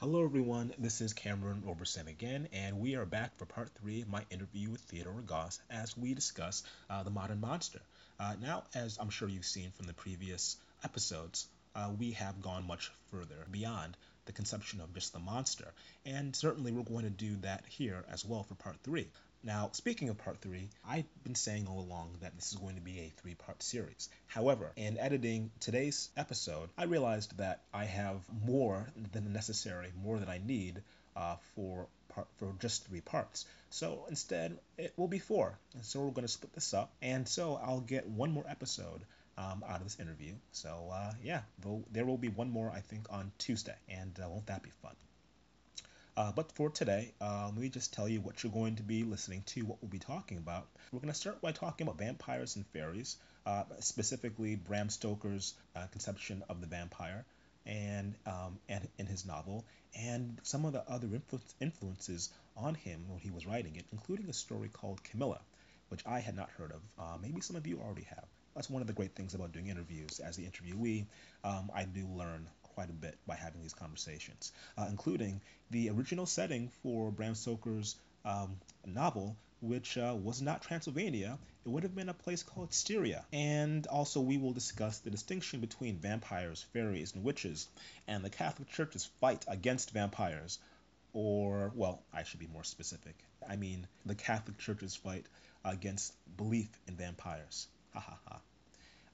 Hello, everyone. This is Cameron Roberson again, and we are back for part three of my interview with Theodora Goss as we discuss uh, the modern monster. Uh, now, as I'm sure you've seen from the previous episodes, uh, we have gone much further beyond the conception of just the monster, and certainly we're going to do that here as well for part three. Now, speaking of part three, I've been saying all along that this is going to be a three part series. However, in editing today's episode, I realized that I have more than necessary, more than I need uh, for part, for just three parts. So instead, it will be four. And so we're going to split this up, and so I'll get one more episode um, out of this interview. So uh, yeah, there will be one more I think on Tuesday, and uh, won't that be fun? Uh, but for today, uh, let me just tell you what you're going to be listening to, what we'll be talking about. We're going to start by talking about vampires and fairies, uh, specifically Bram Stoker's uh, conception of the vampire and, um, and in his novel, and some of the other influ- influences on him when he was writing it, including a story called Carmilla, which I had not heard of. Uh, maybe some of you already have. That's one of the great things about doing interviews. As the interviewee, um, I do learn quite a bit by having these conversations, uh, including the original setting for Bram Stoker's um, novel, which uh, was not Transylvania. It would have been a place called Styria. And also, we will discuss the distinction between vampires, fairies, and witches, and the Catholic Church's fight against vampires. Or, well, I should be more specific. I mean, the Catholic Church's fight against belief in vampires. Ha ha ha.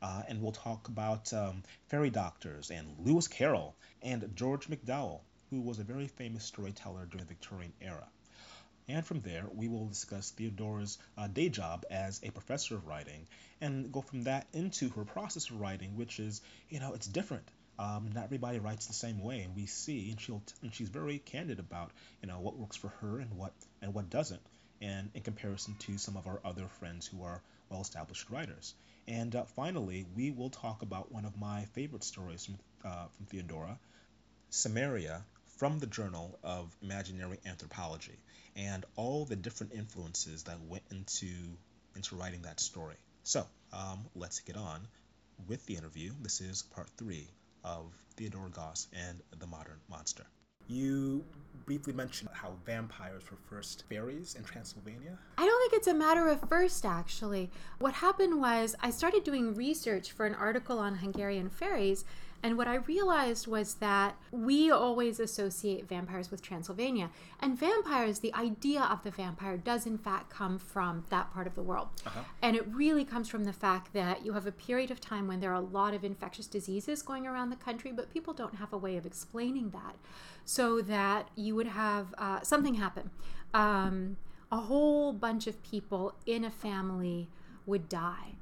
Uh, and we'll talk about um, fairy doctors and Lewis Carroll and George MacDonald, who was a very famous storyteller during the Victorian era. And from there, we will discuss Theodora's uh, day job as a professor of writing and go from that into her process of writing, which is, you know, it's different. Um, not everybody writes the same way, and we see, and she'll, and she's very candid about, you know, what works for her and what and what doesn't, and in comparison to some of our other friends who are well-established writers. And uh, finally, we will talk about one of my favorite stories from, uh, from Theodora, Cimmeria, from the Journal of Imaginary Anthropology, and all the different influences that went into, into writing that story. So, um, let's get on with the interview. This is part three of Theodora Goss and the Modern Monster. You briefly mentioned how vampires were first fairies in Transylvania. I don't think it's a matter of first, actually. What happened was I started doing research for an article on Hungarian fairies, and what I realized was that we always associate vampires with Transylvania. And vampires, the idea of the vampire does in fact come from that part of the world. Uh-huh. And it really comes from the fact that you have a period of time when there are a lot of infectious diseases going around the country, but people don't have a way of explaining that. So that you would have uh, something happen. Um, a whole bunch of people in a family would die.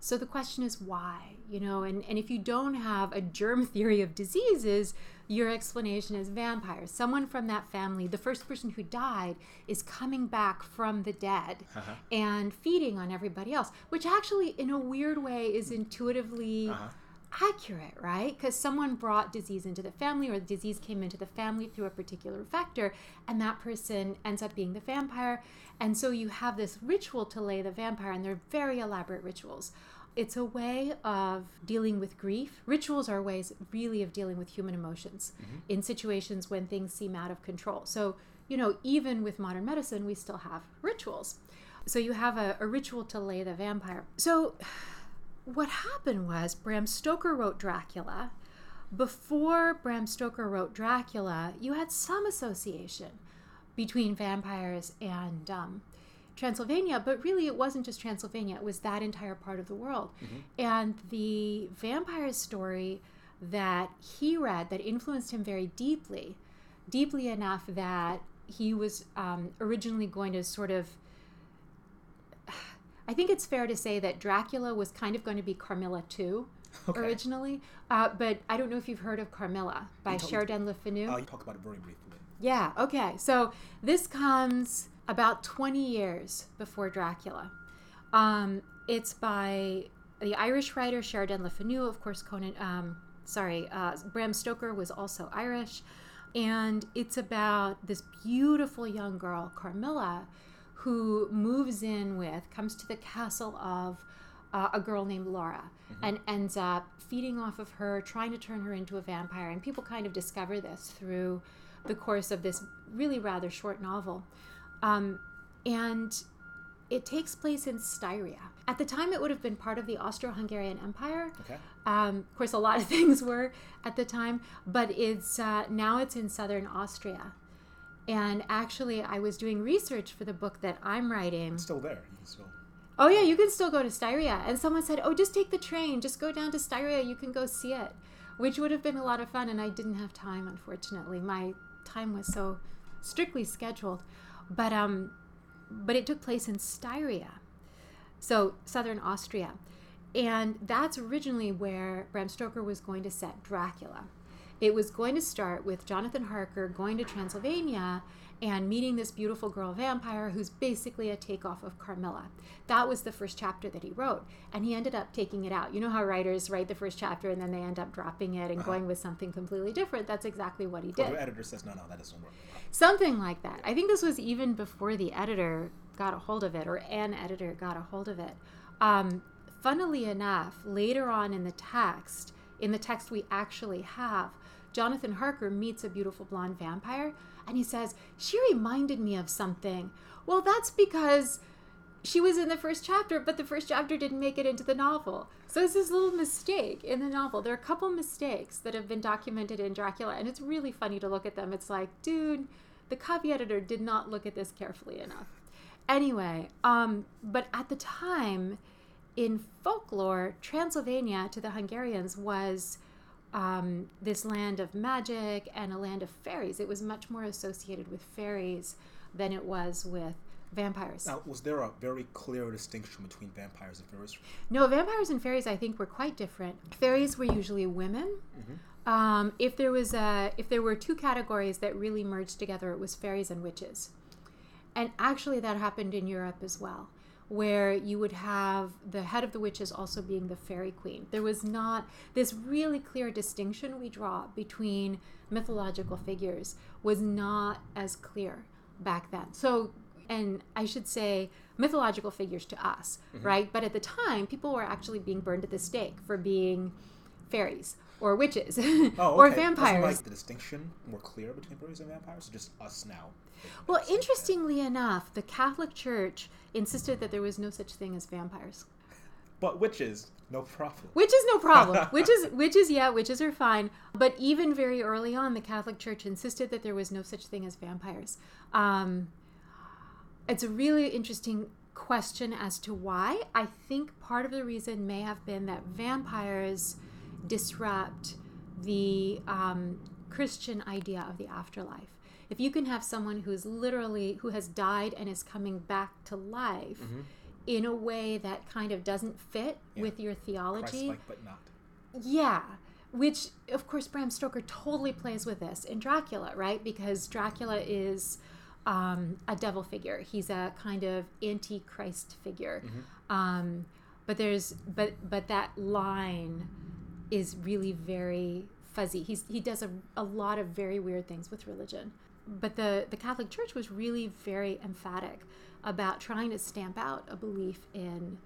So the question is why? you know and, and if you don't have a germ theory of diseases your explanation is vampires someone from that family the first person who died is coming back from the dead uh-huh. and feeding on everybody else which actually in a weird way is intuitively uh-huh. Accurate right because someone brought disease into the family or the disease came into the family through a particular vector and that person ends up being the vampire and so you have this ritual to lay the vampire and they're very elaborate rituals it's a way of dealing with grief. Rituals are ways, really, of dealing with human emotions mm-hmm. in situations when things seem out of control. So, you know, even with modern medicine, we still have rituals. So, you have a, a ritual to lay the vampire. So, what happened was Bram Stoker wrote Dracula. Before Bram Stoker wrote Dracula, you had some association between vampires and um, Transylvania, but really it wasn't just Transylvania, it was that entire part of the world. Mm-hmm. And the vampire story that he read that influenced him very deeply, deeply enough that he was um, originally going to sort of. I think it's fair to say that Dracula was kind of going to be Carmilla too. Okay. Originally, uh, but I don't know if you've heard of Carmilla by Sheridan Le Fanu. Oh, you talk about it very briefly. Yeah. Okay. So this comes about 20 years before Dracula. Um, it's by the Irish writer Sheridan Le Fanu, of course. Conan, um, sorry, uh, Bram Stoker was also Irish, and it's about this beautiful young girl, Carmilla, who moves in with, comes to the castle of uh, a girl named Laura, mm-hmm. and ends up feeding off of her, trying to turn her into a vampire. And people kind of discover this through the course of this really rather short novel. Um, and it takes place in Styria. At the time, it would have been part of the Austro Hungarian Empire. Okay. Um, of course, a lot of things were at the time, but it's uh, now it's in southern Austria. And actually, I was doing research for the book that I'm writing. It's still there. Still. Oh yeah, you can still go to Styria. And someone said, "Oh, just take the train. Just go down to Styria. You can go see it," which would have been a lot of fun. And I didn't have time, unfortunately. My time was so strictly scheduled. But um, but it took place in Styria, so southern Austria, and that's originally where Bram Stoker was going to set Dracula. It was going to start with Jonathan Harker going to Transylvania and meeting this beautiful girl vampire who's basically a takeoff of Carmilla. That was the first chapter that he wrote, and he ended up taking it out. You know how writers write the first chapter and then they end up dropping it and Uh-huh. going with something completely different? That's exactly what he did. the editor says, no, no, that doesn't work. Something like that. I think this was even before the editor got a hold of it, or an editor got a hold of it. Um, funnily enough, later on in the text, in the text we actually have, Jonathan Harker meets a beautiful blonde vampire, and he says, She reminded me of something. Well, that's because she was in the first chapter, but the first chapter didn't make it into the novel. So it's this little mistake in the novel. There are a couple mistakes that have been documented in Dracula, and it's really funny to look at them. It's like, dude, the copy editor did not look at this carefully enough. Anyway, um, but at the time, in folklore, Transylvania to the Hungarians was um, this land of magic and a land of fairies. It was much more associated with fairies than it was with vampires. Now, was there a very clear distinction between vampires and fairies? No, vampires and fairies, I think, were quite different. Fairies were usually women. Um, if there was a, if there were two categories that really merged together, it was fairies and witches. And actually, that happened in Europe as well, where you would have the head of the witches also being the fairy queen. There was not this really clear distinction we draw between mythological figures was not as clear back then. So, and I should say mythological figures to us, mm-hmm. right? But at the time, people were actually being burned at the stake for being fairies or witches Oh, or vampires. Wasn't like the distinction more clear between fairies and vampires, or just us now? Well, interestingly enough, the Catholic Church insisted that there was no such thing as vampires. But witches, no problem. Witches, no problem. witches, witches, yeah, witches are fine. But even very early on, the Catholic Church insisted that there was no such thing as vampires. Um, it's a really interesting question as to why. I think part of the reason may have been that vampires disrupt the um, Christian idea of the afterlife. If you can have someone who's literally who has died and is coming back to life in a way that kind of doesn't fit Yeah. with your theology, Christ-like, but not. yeah, which of course Bram Stoker totally plays with this in Dracula, right? Because Dracula is um, a devil figure. He's a kind of antichrist figure. Um, but there's but but that line is really very fuzzy. He's he does a, a lot of very weird things with religion. But the the Catholic Church was really very emphatic about trying to stamp out a belief in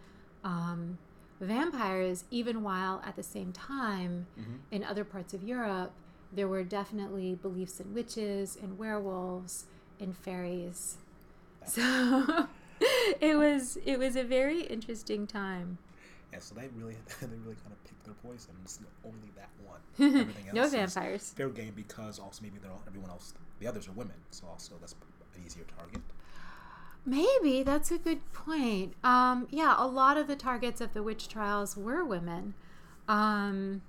um, vampires, even while at the same time in other parts of Europe there were definitely beliefs in witches, in werewolves, in fairies. So it was it was a very interesting time. So they really, they really kind of picked their poison. It's only that one. Everything no else is vampires. fair game because also maybe they're all, everyone else, the others are women, so also that's an easier target. Maybe that's a good point. Um, yeah, a lot of the targets of the witch trials were women. Um,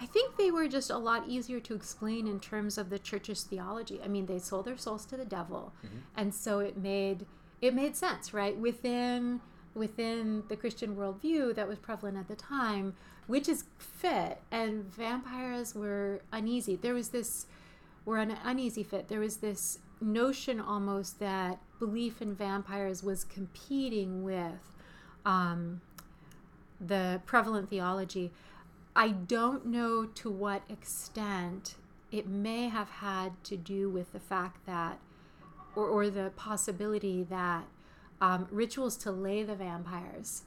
I think they were just a lot easier to explain in terms of the church's theology. I mean, they sold their souls to the devil, and so it made it made sense, right? Within within the Christian worldview that was prevalent at the time, witches fit and vampires were uneasy. There was this were an uneasy fit. There was this notion almost that belief in vampires was competing with um, the prevalent theology. I don't know to what extent it may have had to do with the fact that, or, or the possibility that um, rituals to lay the vampires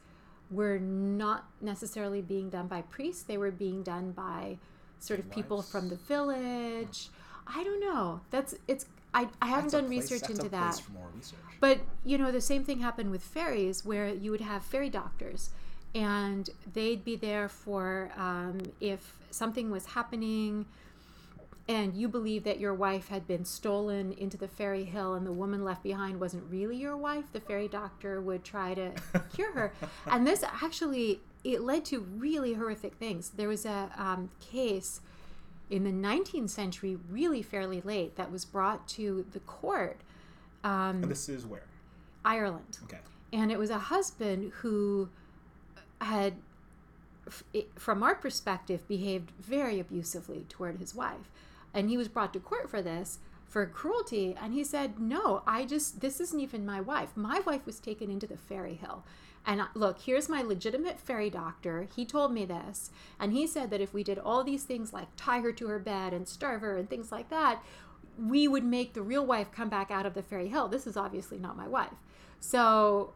were not necessarily being done by priests, they were being done by sort of people from the village. I don't know. That's it's. I, I haven't That's done place- research into that. place for more research. But you know, the same thing happened with fairies, where you would have fairy doctors, and they'd be there for um, if something was happening, and you believe that your wife had been stolen into the fairy hill, and the woman left behind wasn't really your wife. The fairy doctor would try to cure her, and this actually it led to really horrific things. There was a um, case in the 19th century, really fairly late, that was brought to the court. Um, and this is where? Ireland. Okay. And it was a husband who had, f- it- from our perspective, behaved very abusively toward his wife. And he was brought to court for this, for cruelty. And he said, No, I just, this isn't even my wife. My wife was taken into the fairy hill. And look, here's my legitimate fairy doctor. He told me this. And he said that if we did all these things like tie her to her bed and starve her and things like that, we would make the real wife come back out of the fairy hill. This is obviously not my wife. So,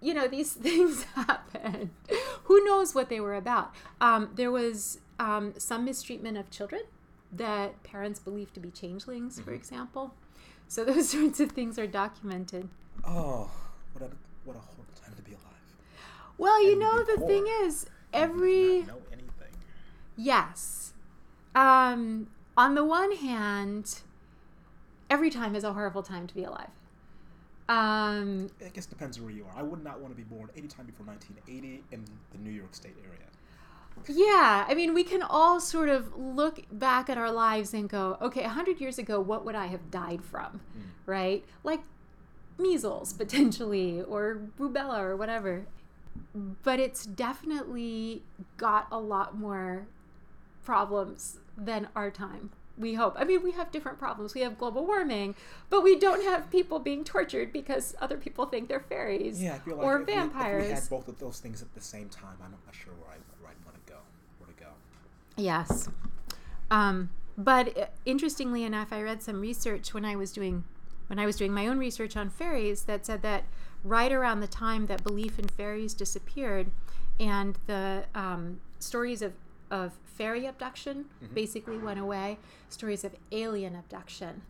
you know, these things happen. Who knows what they were about? Um, there was um, some mistreatment of children that parents believe to be changelings, for example. So, those sorts of things are documented. Oh, what a what a horrible time to be alive. Well, you And know, the poor. thing is, every. know anything. Yes. Um, on the one hand, every time is a horrible time to be alive. Um, I guess it depends where you are. I would not want to be born any time before 1980 in the New York State area. Yeah, I mean, we can all sort of look back at our lives and go, okay, 100 years ago, what would I have died from? Hmm. Right? Like measles, potentially, or rubella, or whatever. But it's definitely got a lot more problems than our time. We hope. I mean, we have different problems. We have global warming, but we don't have people being tortured because other people think they're fairies Yeah, I feel like or if we- vampires. if we had both of those things at the same time, I'm not sure where I where I'd want to go. Where to go? Yes. Um, but uh, interestingly enough, I read some research when I was doing when I was doing my own research on fairies that said that right around the time that belief in fairies disappeared, and the um, stories of of fairy abduction basically went away, stories of alien abduction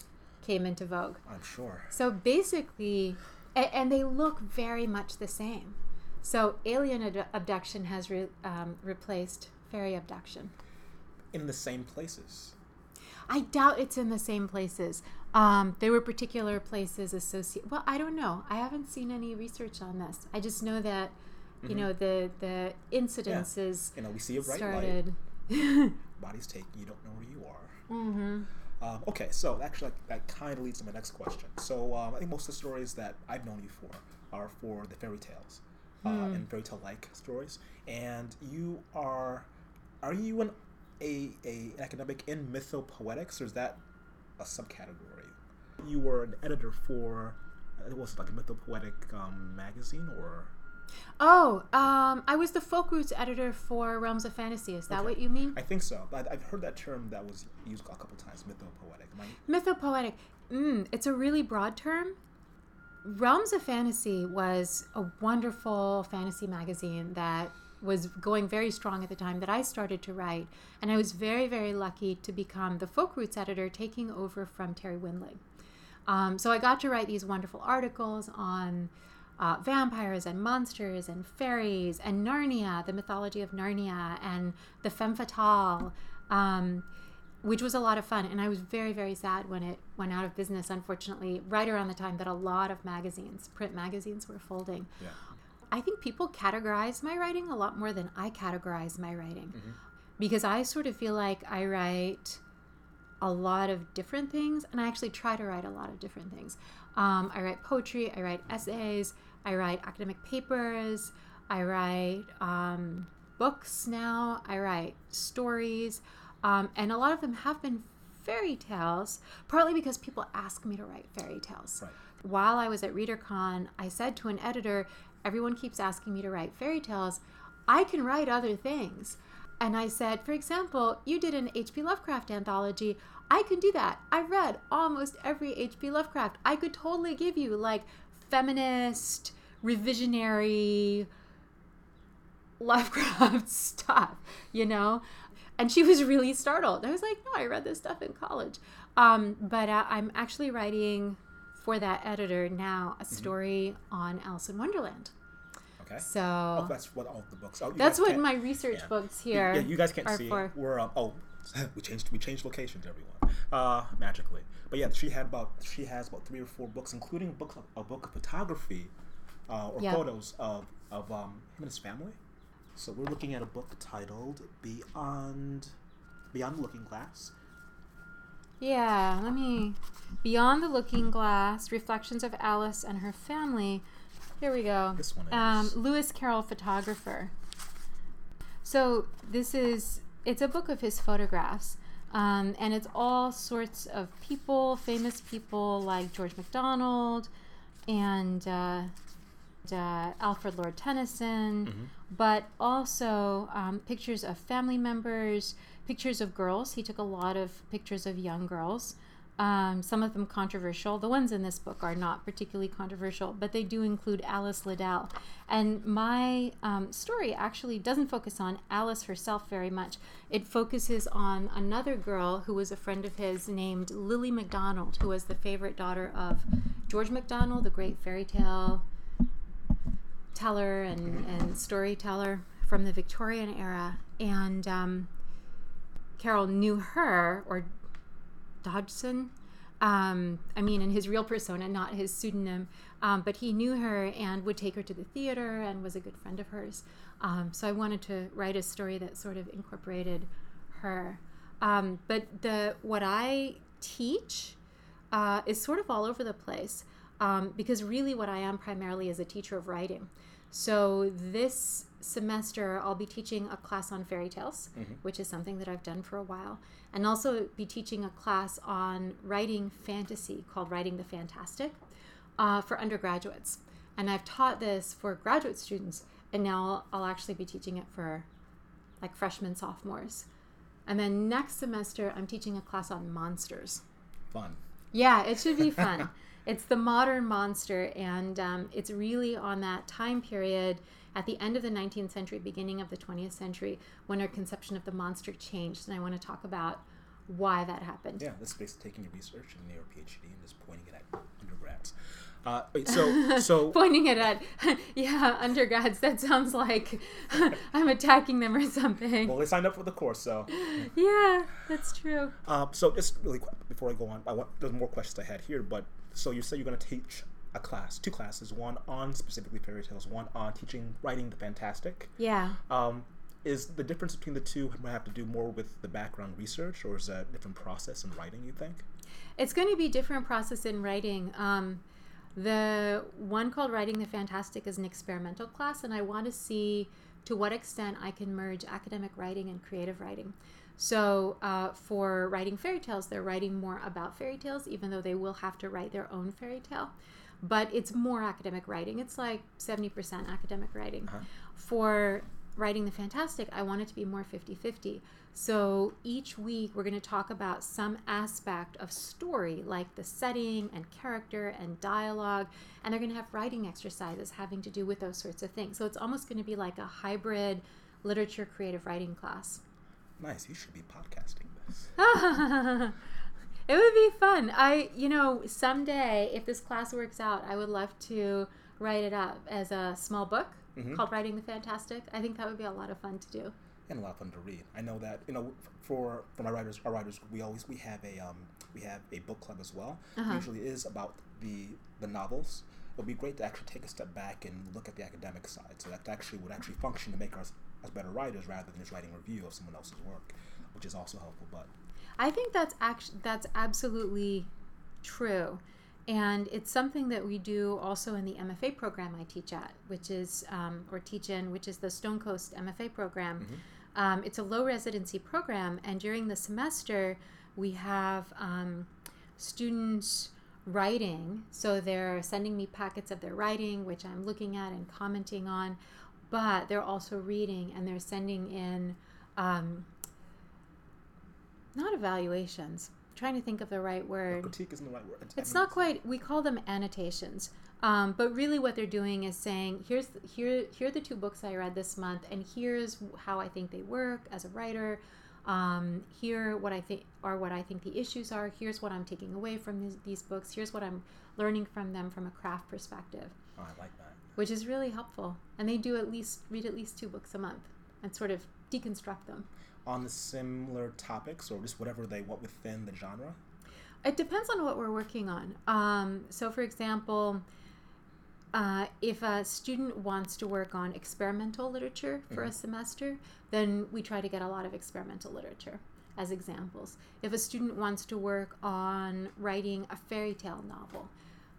came into vogue. I'm sure. So basically, and, and they look very much the same. So alien ad- abduction has re- um, replaced fairy abduction. In the same places. I doubt it's in the same places. Um, there were particular places associated. Well, I don't know. I haven't seen any research on this. I just know that, you know, the the incidences You know, we see a bright light. started. Body's taken. You don't know where you are. mm-hmm. Um, okay, so actually, that kind of leads to my next question. So um, I think most of the stories that I've known you for are for the fairy tales uh, and fairy tale like stories. And you are, are you an a, a academic in mythopoetics, or is that a subcategory? You were an editor for, uh, it was like a mythopoetic um, magazine, or Oh, um, I was the folk roots editor for Realms of Fantasy. Is that Okay. what you mean? I think so. I, I've heard that term that was used a couple times, mythopoetic. I- Mythopoetic. Mm, it's a really broad term. Realms of Fantasy was a wonderful fantasy magazine that was going very strong at the time that I started to write. And I was very, very lucky to become the folk roots editor, taking over from Terri Windling. Um, so I got to write these wonderful articles on uh, vampires and monsters and fairies and Narnia, the mythology of Narnia, and the femme fatale, um, which was a lot of fun. And I was very, very sad when it went out of business, unfortunately, right around the time that a lot of magazines, print magazines, were folding. Yeah. I think people categorize my writing a lot more than I categorize my writing because I sort of feel like I write a lot of different things and I actually try to write a lot of different things. Um, I write poetry, I write essays, I write academic papers, I write um, books now, I write stories, um, and a lot of them have been fairy tales, partly because people ask me to write fairy tales Right. while I was at ReaderCon, I said to an editor, everyone keeps asking me to write fairy tales. I can write other things. And I said, for example, you did an H.P. Lovecraft anthology. I can do that. I read almost every H.P. Lovecraft. I could totally give you like feminist, revisionary Lovecraft stuff, you know? And she was really startled. I was like, no, I read this stuff in college. Um, but uh, I'm actually writing for that editor now a Mm-hmm. story on Alice in Wonderland. Okay. So Oh, that's what all the books. Oh, that's what my research yeah. books here. Yeah, you guys can't see. for. We're um, oh, we changed we changed locations, everyone. Uh, magically. But yeah, she had about she has about three or four books, including a book of, a book of photography, uh, or Yeah. photos of of um, him and his family. So we're looking at a book titled Beyond Beyond the Looking Glass. Yeah, let me. Beyond the Looking Glass Reflections of Alice and Her Family. Here we go. This one Um, is Lewis Carroll, photographer. So this is. It's a book of his photographs. Um, and it's all sorts of people, famous people like George MacDonald and uh, uh, Alfred Lord Tennyson, Mm-hmm. but also um, pictures of family members, pictures of girls. He took a lot of pictures of young girls, um, some of them controversial. The ones in this book are not particularly controversial, but they do include Alice Liddell. And my um, story actually doesn't focus on Alice herself very much. It focuses on another girl who was a friend of his named Lily MacDonald, who was the favorite daughter of George MacDonald, the great fairy tale teller and, and storyteller from the Victorian era. And um, Carroll knew her, or Dodgson. Um, I mean, in his real persona, not his pseudonym, um, but he knew her and would take her to the theater and was a good friend of hers. Um, so I wanted to write a story that sort of incorporated her. Um, but the what I teach uh, is sort of all over the place um, because really what I am primarily is a teacher of writing. So this semester I'll be teaching a class on fairy tales, which is something that I've done for a while, and also be teaching a class on writing fantasy called Writing the Fantastic uh, for undergraduates. And I've taught this for graduate students, and now I'll actually be teaching it for like freshmen, sophomores. And then next semester, I'm teaching a class on monsters. fun. Yeah, it should be fun. it's the modern monster, and um, it's really on that time period at the end of the 19th century, beginning of the 20th century, when our conception of the monster changed. And I want to talk about why that happened. Yeah, this is basically taking your research and your PhD and just pointing it at undergrads. Uh, so so Pointing it at, yeah, undergrads. That sounds like I'm attacking them or something. well, they signed up for the course, so yeah, that's true. Um, so just really quick before I go on, I want there's more questions I had here, but so you say you're going to teach a class, two classes, one on specifically fairy tales, one on teaching writing the fantastic. Yeah. Um, is the difference between the two might have to do more with the background research, or is that a different process in writing? You think? It's going to be different process in writing. Um, the one called Writing the Fantastic is an experimental class, and I want to see to what extent I can merge academic writing and creative writing. So, uh, for writing fairy tales, they're writing more about fairy tales, even though they will have to write their own fairy tale. But it's more academic writing. It's like 70% academic writing. Uh-huh. For writing the fantastic, I want it to be more 50 50. So each week, we're going to talk about some aspect of story, like the setting and character and dialogue. And they're going to have writing exercises having to do with those sorts of things. So it's almost going to be like a hybrid literature creative writing class. Nice. You should be podcasting this. it would be fun. I, you know, someday, if this class works out, I would love to write it up as a small book Mhm. called Writing the Fantastic. I think that would be a lot of fun to do. and a lot of fun to read. I know that you know for for my writers, our writers, we always we have a um we have a book club as well. Uh-huh. Usually is about the the novels. It would be great to actually take a step back and look at the academic side. So that actually would actually function to make us as better writers rather than just writing a review of someone else's work, which is also helpful. But I think that's actually that's absolutely true, and it's something that we do also in the MFA program I teach at, which is um, or teach in, which is the Stonecoast MFA program. Um, it's a low residency program, and during the semester we have um, students writing. So they're sending me packets of their writing, which I'm looking at and commenting on, but they're also reading and they're sending in. Um, not evaluations. I'm trying to think of the right word. critique isn't the right word. It's not quite. We call them annotations, um, but really what they're doing is saying, "Here's here here are the two books I read this month, and here's how I think they work as a writer." Um, here, what I think are what I think the issues are. Here's what I'm taking away from these, these books. Here's what I'm learning from them from a craft perspective. Oh, I like that. Which is really helpful. And they do at least read at least two books a month and sort of deconstruct them. On the similar topics or just whatever they want within the genre? It depends on what we're working on. Um, so, for example, uh, if a student wants to work on experimental literature for mm-hmm. a semester, then we try to get a lot of experimental literature as examples. If a student wants to work on writing a fairy tale novel,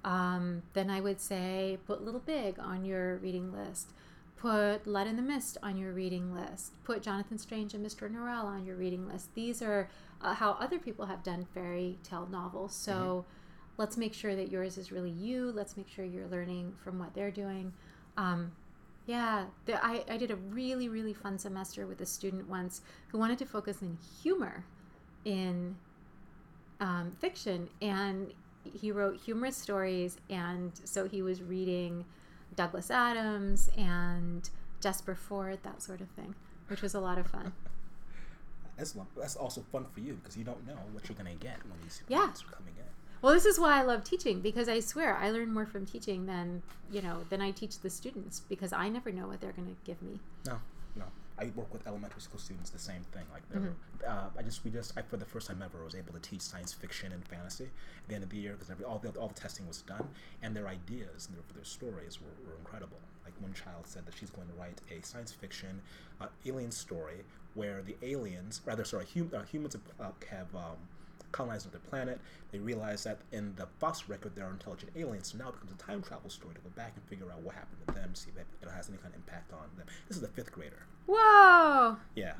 um, then I would say put Little Big on your reading list. Put Lud-in-the-Mist on your reading list. Put Jonathan Strange and Mr. Norrell on your reading list. These are uh, how other people have done fairy tale novels. So mm-hmm. let's make sure that yours is really you. Let's make sure you're learning from what they're doing. Um, yeah, the, I, I did a really, really fun semester with a student once who wanted to focus in humor in um, fiction. And he wrote humorous stories. And so he was reading Douglas Adams and Jasper Fforde, that sort of thing, which was a lot of fun. That's, that's also fun for you because you don't know what you're going to get when these yeah. are coming in. Well, this is why I love teaching because I swear I learn more from teaching than you know than I teach the students because I never know what they're going to give me. No, no. I work with elementary school students. The same thing. Like, mm-hmm. uh, I just we just I, for the first time ever was able to teach science fiction and fantasy at the end of the year because all the all the testing was done and their ideas and their, their stories were, were incredible. Like one child said that she's going to write a science fiction uh, alien story where the aliens, rather sorry, hum, uh, humans have, uh, have um, colonized another planet. They realize that in the Fox record there are intelligent aliens, so now it becomes a time travel story to go back and figure out what happened to them, see if it has any kind of impact on them. This is a fifth grader. Whoa! Yeah.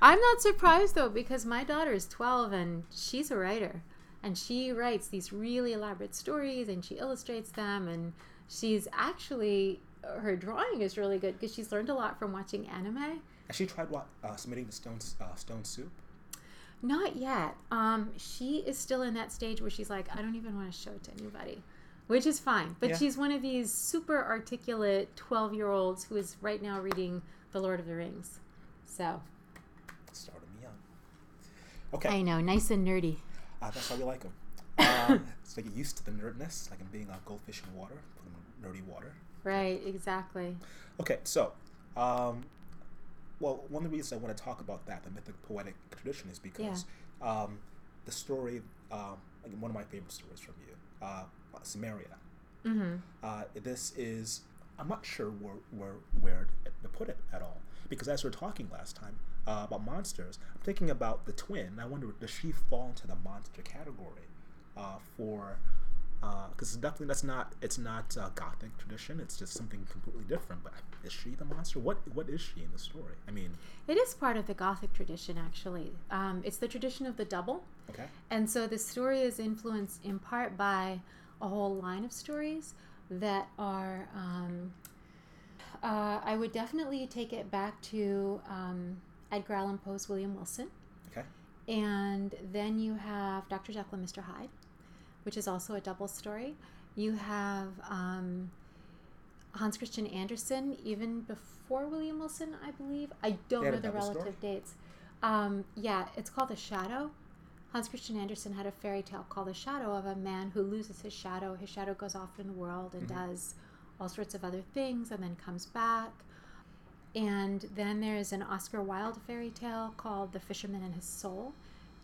I'm not surprised though because my daughter is 12 and she's a writer and she writes these really elaborate stories and she illustrates them and she's actually her drawing is really good because she's learned a lot from watching anime. Has she tried uh, submitting to Stone uh, Stone Soup? Not yet. Um, she is still in that stage where she's like, I don't even want to show it to anybody, which is fine. But yeah. she's one of these super articulate 12 year olds who is right now reading The Lord of the Rings. So. Started me young. Okay. I know, nice and nerdy. Uh, that's how we like them. Um, so get used to the nerdness, like in being a goldfish in water, nerdy water. Right, exactly. Okay, so um, well, one of the reasons I want to talk about that, the mythic poetic tradition, is because yeah. um, the story, um, one of my favorite stories from you, uh, Cimmeria. Mm-hmm. Uh, this is, I'm not sure where, where, where to put it at all. Because as we were talking last time uh, about monsters, I'm thinking about the twin. I wonder, does she fall into the monster category uh, for because uh, definitely that's not it's not uh, gothic tradition it's just something completely different but is she the monster? What what is she in the story? I mean it is part of the gothic tradition actually. Um, it's the tradition of the double. Okay. And so the story is influenced in part by a whole line of stories that are um, uh, i would definitely take it back to um, edgar allan poe's william wilson. Okay. And then you have dr jekyll and mr hyde which is also a double story. You have um, Hans Christian Andersen, even before William Wilson, I believe. I don't know the relative story? dates. Um, yeah, it's called The Shadow. Hans Christian Andersen had a fairy tale called The Shadow of a man who loses his shadow. His shadow goes off in the world and mm-hmm. does all sorts of other things and then comes back. And then there's an Oscar Wilde fairy tale called The Fisherman and His Soul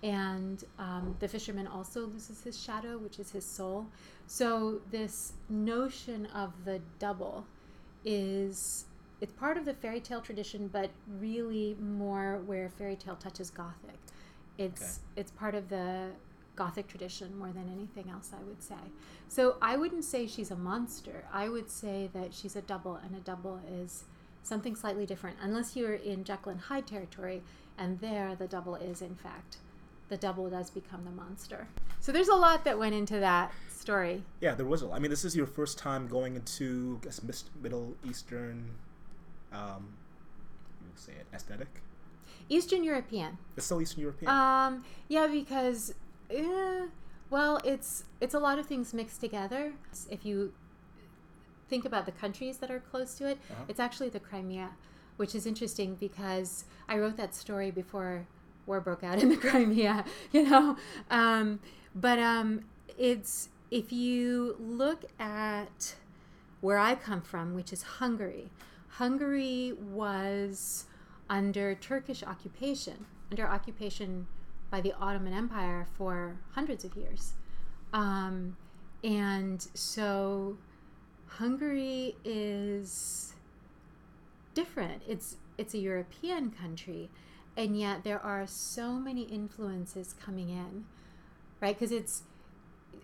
and um, the fisherman also loses his shadow, which is his soul. So this notion of the double is it's part of the fairy tale tradition, but really more where fairy tale touches gothic. It's okay. it's part of the gothic tradition more than anything else, I would say. So I wouldn't say she's a monster. I would say that she's a double, and a double is something slightly different, unless you're in Jekyll and Hyde territory, and there the double is in fact the double does become the monster. So there's a lot that went into that story. Yeah, there was a lot. I mean, this is your first time going into, I guess, Middle Eastern, um, you say it, aesthetic? Eastern European. It's still Eastern European. Um, yeah, because, eh, well, it's it's a lot of things mixed together. If you think about the countries that are close to it, uh-huh. it's actually the Crimea, which is interesting because I wrote that story before war broke out in the Crimea, you know. Um, but um, it's if you look at where I come from, which is Hungary. Hungary was under Turkish occupation, under occupation by the Ottoman Empire for hundreds of years. Um, and so Hungary is different. It's it's a European country, and yet there are so many influences coming in, right? Because it's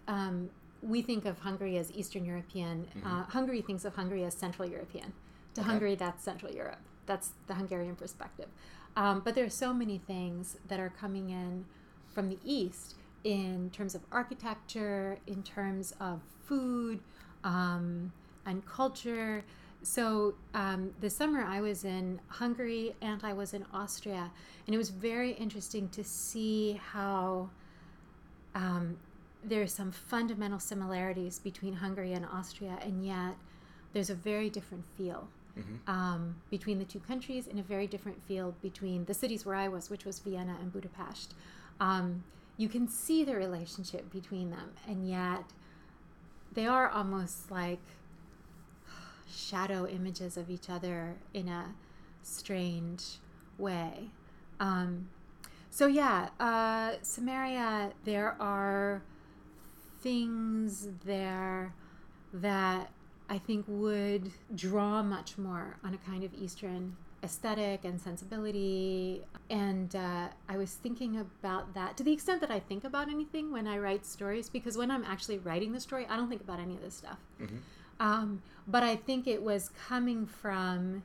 um, we think of Hungary as Eastern European. Mm-hmm. Uh, Hungary thinks of Hungary as Central European. To okay. Hungary, that's Central Europe. That's the Hungarian perspective. Um, but there are so many things that are coming in from the East in terms of architecture, in terms of food um, and culture. So um, this summer I was in Hungary and I was in Austria, and it was very interesting to see how um, there are some fundamental similarities between Hungary and Austria, and yet there's a very different feel mm-hmm. um, between the two countries, and a very different feel between the cities where I was, which was Vienna and Budapest. Um, you can see the relationship between them, and yet they are almost like shadow images of each other in a strange way. Um, so yeah, uh, Cimmeria, there are things there that I think would draw much more on a kind of Eastern aesthetic and sensibility. And uh, I was thinking about that to the extent that I think about anything when I write stories, because when I'm actually writing the story, I don't think about any of this stuff. Mm-hmm. Um, but I think it was coming from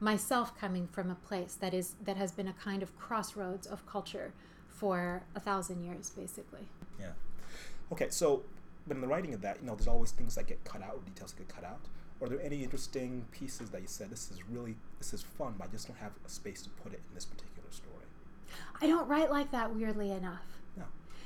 myself coming from a place that is that has been a kind of crossroads of culture for a thousand years basically. Yeah. Okay so but in the writing of that you know there's always things that get cut out or details that get cut out. Are there any interesting pieces that you said this is really this is fun but i just don't have a space to put it in this particular story i don't write like that weirdly enough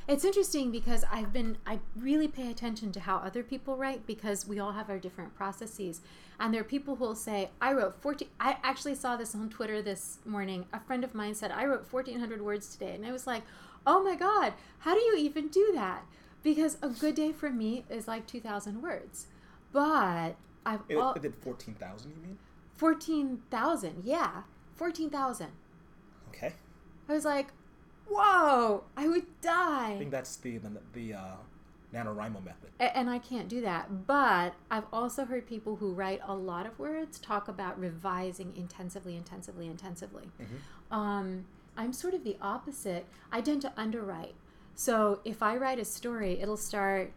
it's interesting because I've been, I really pay attention to how other people write because we all have our different processes. And there are people who will say, I wrote 14, I actually saw this on Twitter this morning. A friend of mine said, I wrote 1,400 words today. And I was like, oh my God, how do you even do that? Because a good day for me is like 2,000 words. But I've. It, all, it did 14,000, you mean? 14,000, yeah. 14,000. Okay. I was like, whoa, I would die. I think that's the the, the uh, NaNoWriMo method. A- and I can't do that. But I've also heard people who write a lot of words talk about revising intensively, intensively, intensively. Mm-hmm. Um, I'm sort of the opposite. I tend to underwrite. So if I write a story, it'll start,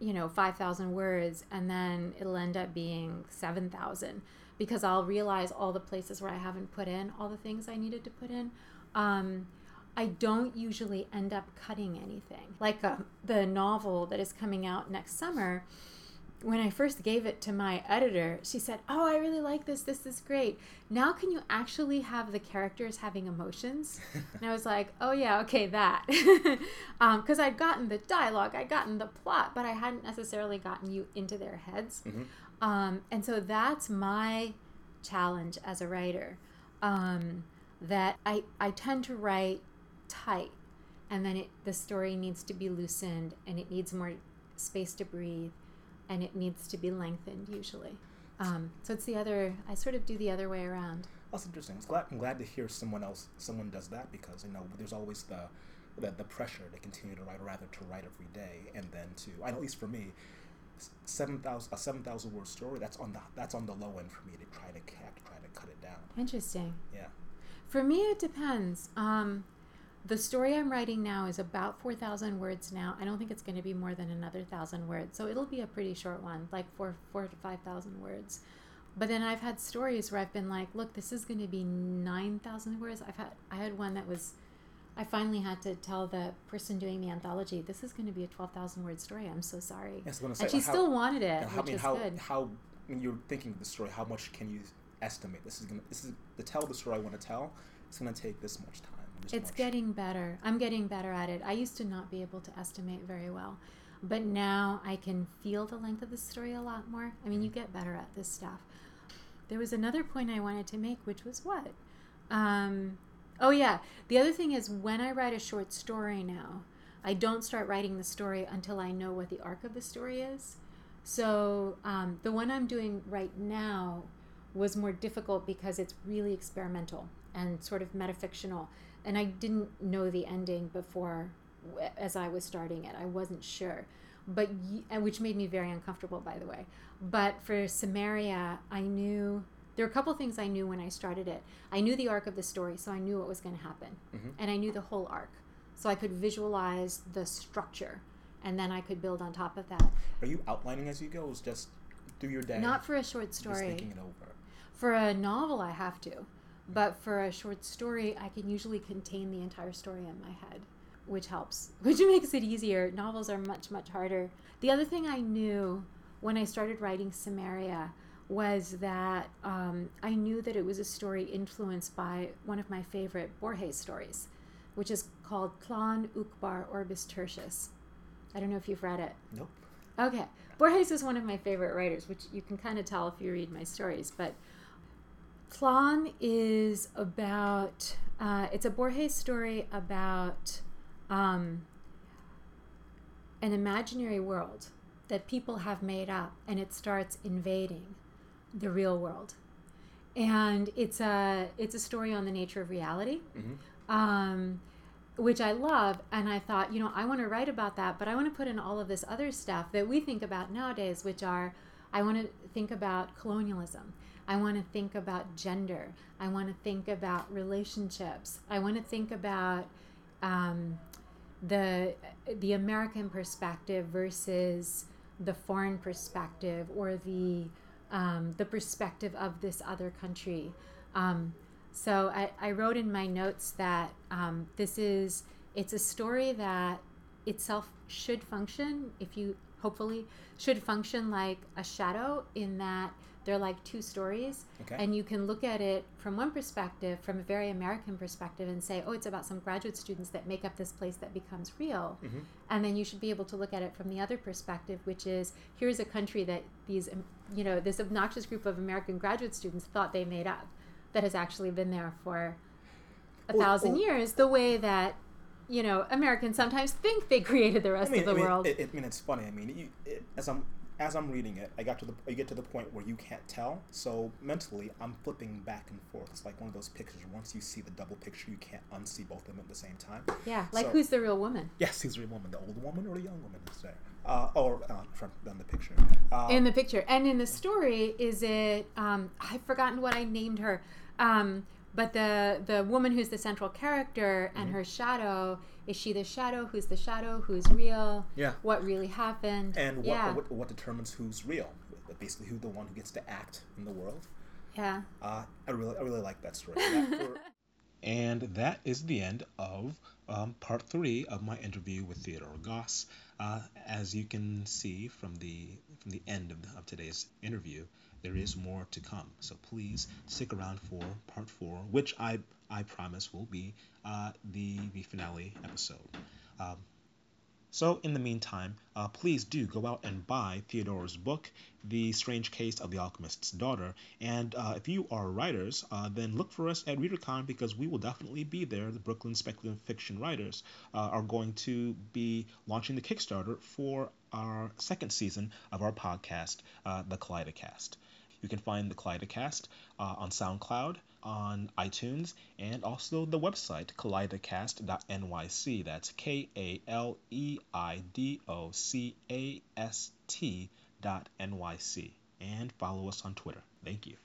you know, 5,000 words and then it'll end up being 7,000 because I'll realize all the places where I haven't put in all the things I needed to put in. Um, I don't usually end up cutting anything. Like uh, the novel that is coming out next summer, when I first gave it to my editor, she said, Oh, I really like this. This is great. Now, can you actually have the characters having emotions? and I was like, Oh, yeah, okay, that. Because um, I'd gotten the dialogue, I'd gotten the plot, but I hadn't necessarily gotten you into their heads. Mm-hmm. Um, and so that's my challenge as a writer. Um, that I, I tend to write tight and then it the story needs to be loosened and it needs more space to breathe and it needs to be lengthened usually. Um, so it's the other i sort of do the other way around. That's interesting. I'm glad, I'm glad to hear someone else someone does that because you know there's always the the, the pressure to continue to write or rather to write every day and then to I know at least for me seven thousand a seven thousand word story that's on the that's on the low end for me to try to try to cut it down. Interesting. Yeah. For me it depends. Um, the story I'm writing now is about 4,000 words now. I don't think it's going to be more than another thousand words. So it'll be a pretty short one, like four, four to 5,000 words. But then I've had stories where I've been like, look, this is going to be 9,000 words. I've had, I had one that was, I finally had to tell the person doing the anthology, this is going to be a 12,000 word story. I'm so sorry. Yes, and she how, still wanted it, how, which I mean, how, good. How, when you're thinking of the story, how much can you estimate? This is going to, this is, to tell the story I want to tell, it's going to take this much time it's much. getting better. I'm getting better at it. I used to not be able to estimate very well, but now I can feel the length of the story a lot more. I mean, you get better at this stuff. There was another point I wanted to make, which was what? Um, Oh yeah. The other thing is when I write a short story now, I don't start writing the story until I know what the arc of the story is. So um, the one I'm doing right now was more difficult because it's really experimental and sort of metafictional, and I didn't know the ending before as I was starting it. I wasn't sure, but which made me very uncomfortable, by the way. But for Cimmeria, I knew there were a couple things I knew when I started it. I knew the arc of the story, so I knew what was going to happen, mm-hmm. and I knew the whole arc, so I could visualize the structure, and then I could build on top of that. Are you outlining as you go? Is just through your day? Not for a short story. Just thinking it over. For a novel, I have to, but for a short story, I can usually contain the entire story in my head which helps, which makes it easier. Novels are much, much harder. The other thing I knew when I started writing Cimmeria was that um, I knew that it was a story influenced by one of my favorite Borges stories, which is called Tlön Uqbar Orbis Tertius. I don't know if you've read it. Nope. Okay. Borges is one of my favorite writers, which you can kind of tell if you read my stories. But Tlön is about, uh, it's a Borges story about um, an imaginary world that people have made up and it starts invading the real world. And it's a it's a story on the nature of reality mm-hmm. um, which i love. And i thought you know i want to write about that but i want to put in all of this other stuff that we think about nowadays which are i want to think about colonialism i want to think about gender i want to think about relationships i want to think about um, the the American perspective versus the foreign perspective or the um, the perspective of this other country. Um, so I, I, wrote in my notes that um, this is it's a story that itself should function if you hopefully should function like a shadow in that they're like two stories. Okay. And you can look at it from one perspective, from a very American perspective, and say, oh, it's about some graduate students that make up this place that becomes real. Mm-hmm. And then you should be able to look at it from the other perspective, which is here's a country that these, you know, this obnoxious group of American graduate students thought they made up that has actually been there for a or, thousand or, years, the way that you know, Americans sometimes think they created the rest I mean, of the I mean, world. It, I mean, it's funny. I mean, you, it, as I'm as I'm reading it, I got to the you get to the point where you can't tell. So mentally, I'm flipping back and forth. It's like one of those pictures. Once you see the double picture, you can't unsee both of them at the same time. Yeah, like so, who's the real woman? Yes, who's the real woman? The old woman or the young woman? Is there? Uh, or uh, from in the picture. Uh, in the picture, and in the story, is it? Um, I've forgotten what I named her. Um, but the the woman who's the central character and mm-hmm. her shadow is she the shadow? Who's the shadow? Who's real? Yeah. What really happened? And what, yeah. what, what determines who's real? Basically who the one who gets to act in the world? Yeah. Uh, i really i really like that story. That and that is the end of um, part three of my interview with Theodora Goss. Uh, as you can see from the from the end of, the, of today's interview, there is more to come. So please stick around for part four, which I I promise will be uh, the the finale episode. Um, so, in the meantime, uh, please do go out and buy Theodora's book, The Strange Case of the Alchemist's Daughter. And uh, if you are writers, uh, then look for us at ReaderCon because we will definitely be there. The Brooklyn Speculative Fiction writers uh, are going to be launching the Kickstarter for our second season of our podcast, uh, The Kaleidocast. You can find the Kaleidocast uh, on SoundCloud, on iTunes, and also the website kaleidocast.nyc. That's K A L E I D O C A S T dot NYC. And follow us on Twitter. Thank you.